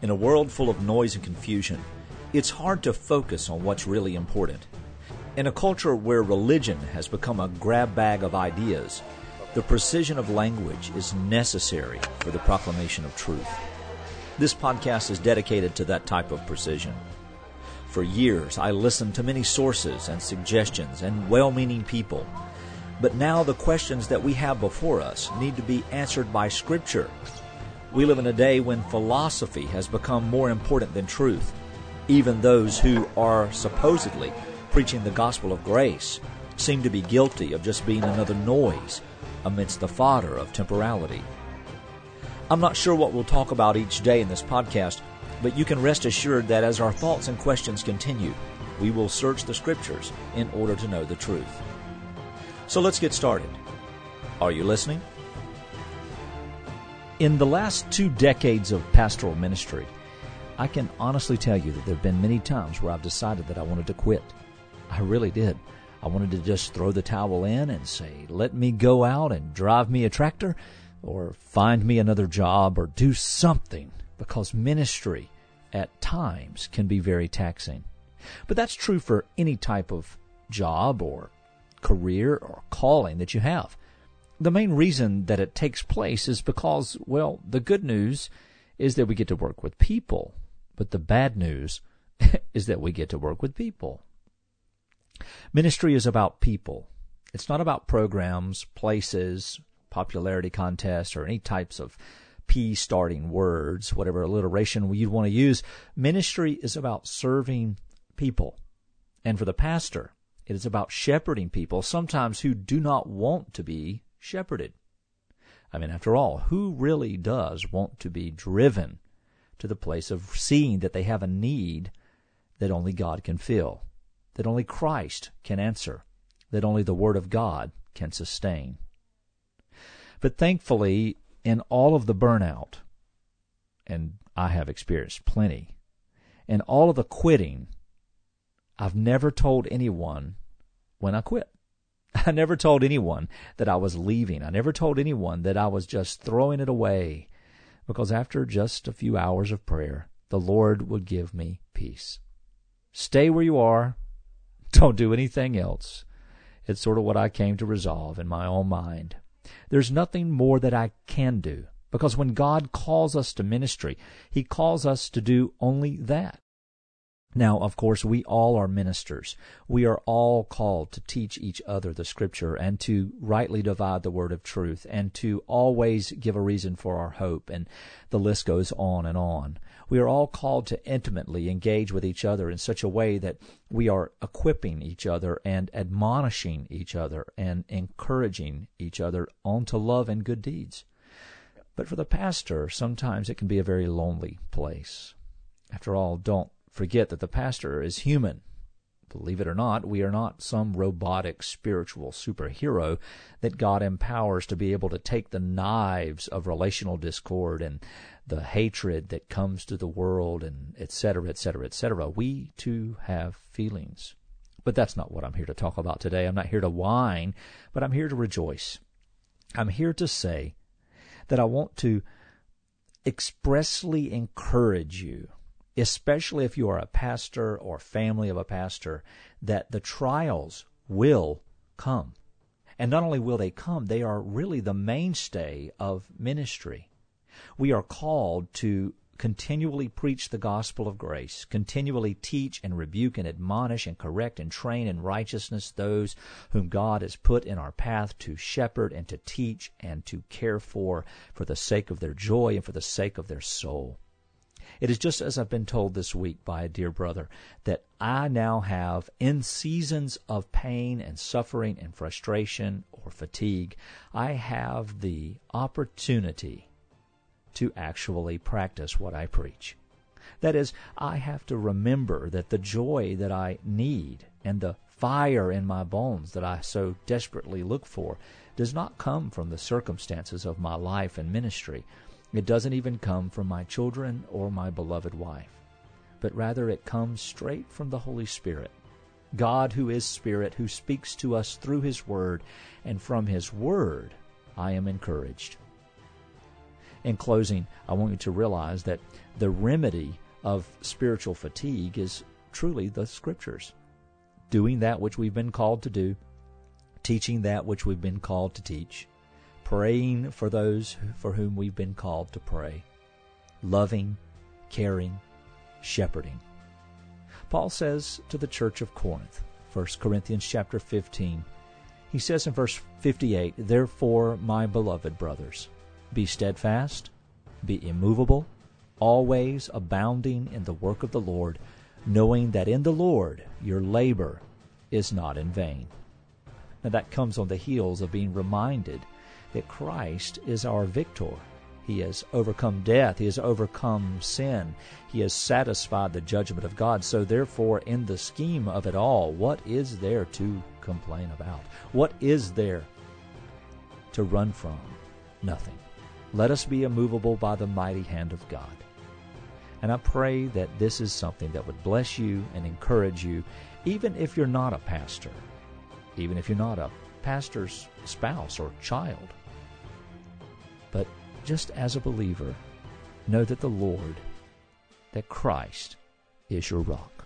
In a world full of noise and confusion, it's hard to focus on what's really important. In a culture where religion has become a grab bag of ideas, the precision of language is necessary for the proclamation of truth. This podcast is dedicated to that type of precision. For years, I listened to many sources and suggestions and well meaning people. But now the questions that we have before us need to be answered by Scripture. We live in a day when philosophy has become more important than truth. Even those who are supposedly preaching the gospel of grace seem to be guilty of just being another noise amidst the fodder of temporality. I'm not sure what we'll talk about each day in this podcast, but you can rest assured that as our thoughts and questions continue, we will search the Scriptures in order to know the truth. So let's get started. Are you listening? In the last two decades of pastoral ministry, I can honestly tell you that there have been many times where I've decided that I wanted to quit. I really did. I wanted to just throw the towel in and say, let me go out and drive me a tractor or find me another job or do something because ministry at times can be very taxing. But that's true for any type of job or career or calling that you have. The main reason that it takes place is because, well, the good news is that we get to work with people, but the bad news is that we get to work with people. Ministry is about people. It's not about programs, places, popularity contests, or any types of P starting words, whatever alliteration you'd want to use. Ministry is about serving people. And for the pastor, it is about shepherding people, sometimes who do not want to be shepherded. I mean, after all, who really does want to be driven to the place of seeing that they have a need that only God can fill, that only Christ can answer, that only the Word of God can sustain? But thankfully, in all of the burnout, and I have experienced plenty, and all of the quitting, I've never told anyone when I quit. I never told anyone that I was leaving. I never told anyone that I was just throwing it away because after just a few hours of prayer, the Lord would give me peace. Stay where you are. Don't do anything else. It's sort of what I came to resolve in my own mind. There's nothing more that I can do because when God calls us to ministry, He calls us to do only that. Now, of course, we all are ministers. We are all called to teach each other the scripture and to rightly divide the word of truth and to always give a reason for our hope. And the list goes on and on. We are all called to intimately engage with each other in such a way that we are equipping each other and admonishing each other and encouraging each other on to love and good deeds. But for the pastor, sometimes it can be a very lonely place. After all, don't forget that the pastor is human. Believe it or not, we are not some robotic spiritual superhero that God empowers to be able to take the knives of relational discord and the hatred that comes to the world and etc etc etc we too have feelings. But that's not what i'm here to talk about today. I'm not here to whine but i'm here to rejoice. I'm here to say that i want to expressly encourage you especially if you are a pastor or family of a pastor, that the trials will come. And not only will they come, they are really the mainstay of ministry. We are called to continually preach the gospel of grace, continually teach and rebuke and admonish and correct and train in righteousness those whom God has put in our path to shepherd and to teach and to care for for the sake of their joy and for the sake of their soul. It is just as I've been told this week by a dear brother that I now have, in seasons of pain and suffering and frustration or fatigue, I have the opportunity to actually practice what I preach. That is, I have to remember that the joy that I need and the fire in my bones that I so desperately look for does not come from the circumstances of my life and ministry, it doesn't even come from my children or my beloved wife, but rather it comes straight from the Holy Spirit. God, who is Spirit, who speaks to us through His Word, and from His Word I am encouraged. In closing, I want you to realize that the remedy of spiritual fatigue is truly the Scriptures. Doing that which we've been called to do, teaching that which we've been called to teach, praying for those for whom we've been called to pray, loving, caring, shepherding. Paul says to the church of Corinth, 1 Corinthians chapter 15, he says in verse 58, Therefore, my beloved brothers, be steadfast, be immovable, always abounding in the work of the Lord, knowing that in the Lord your labor is not in vain. Now that comes on the heels of being reminded that Christ is our victor. He has overcome death. He has overcome sin. He has satisfied the judgment of God. So, therefore, in the scheme of it all, what is there to complain about? What is there to run from? Nothing. Let us be immovable by the mighty hand of God. And I pray that this is something that would bless you and encourage you, even if you're not a pastor, even if you're not a pastor's spouse or child. But just as a believer, know that the Lord, that Christ, is your rock.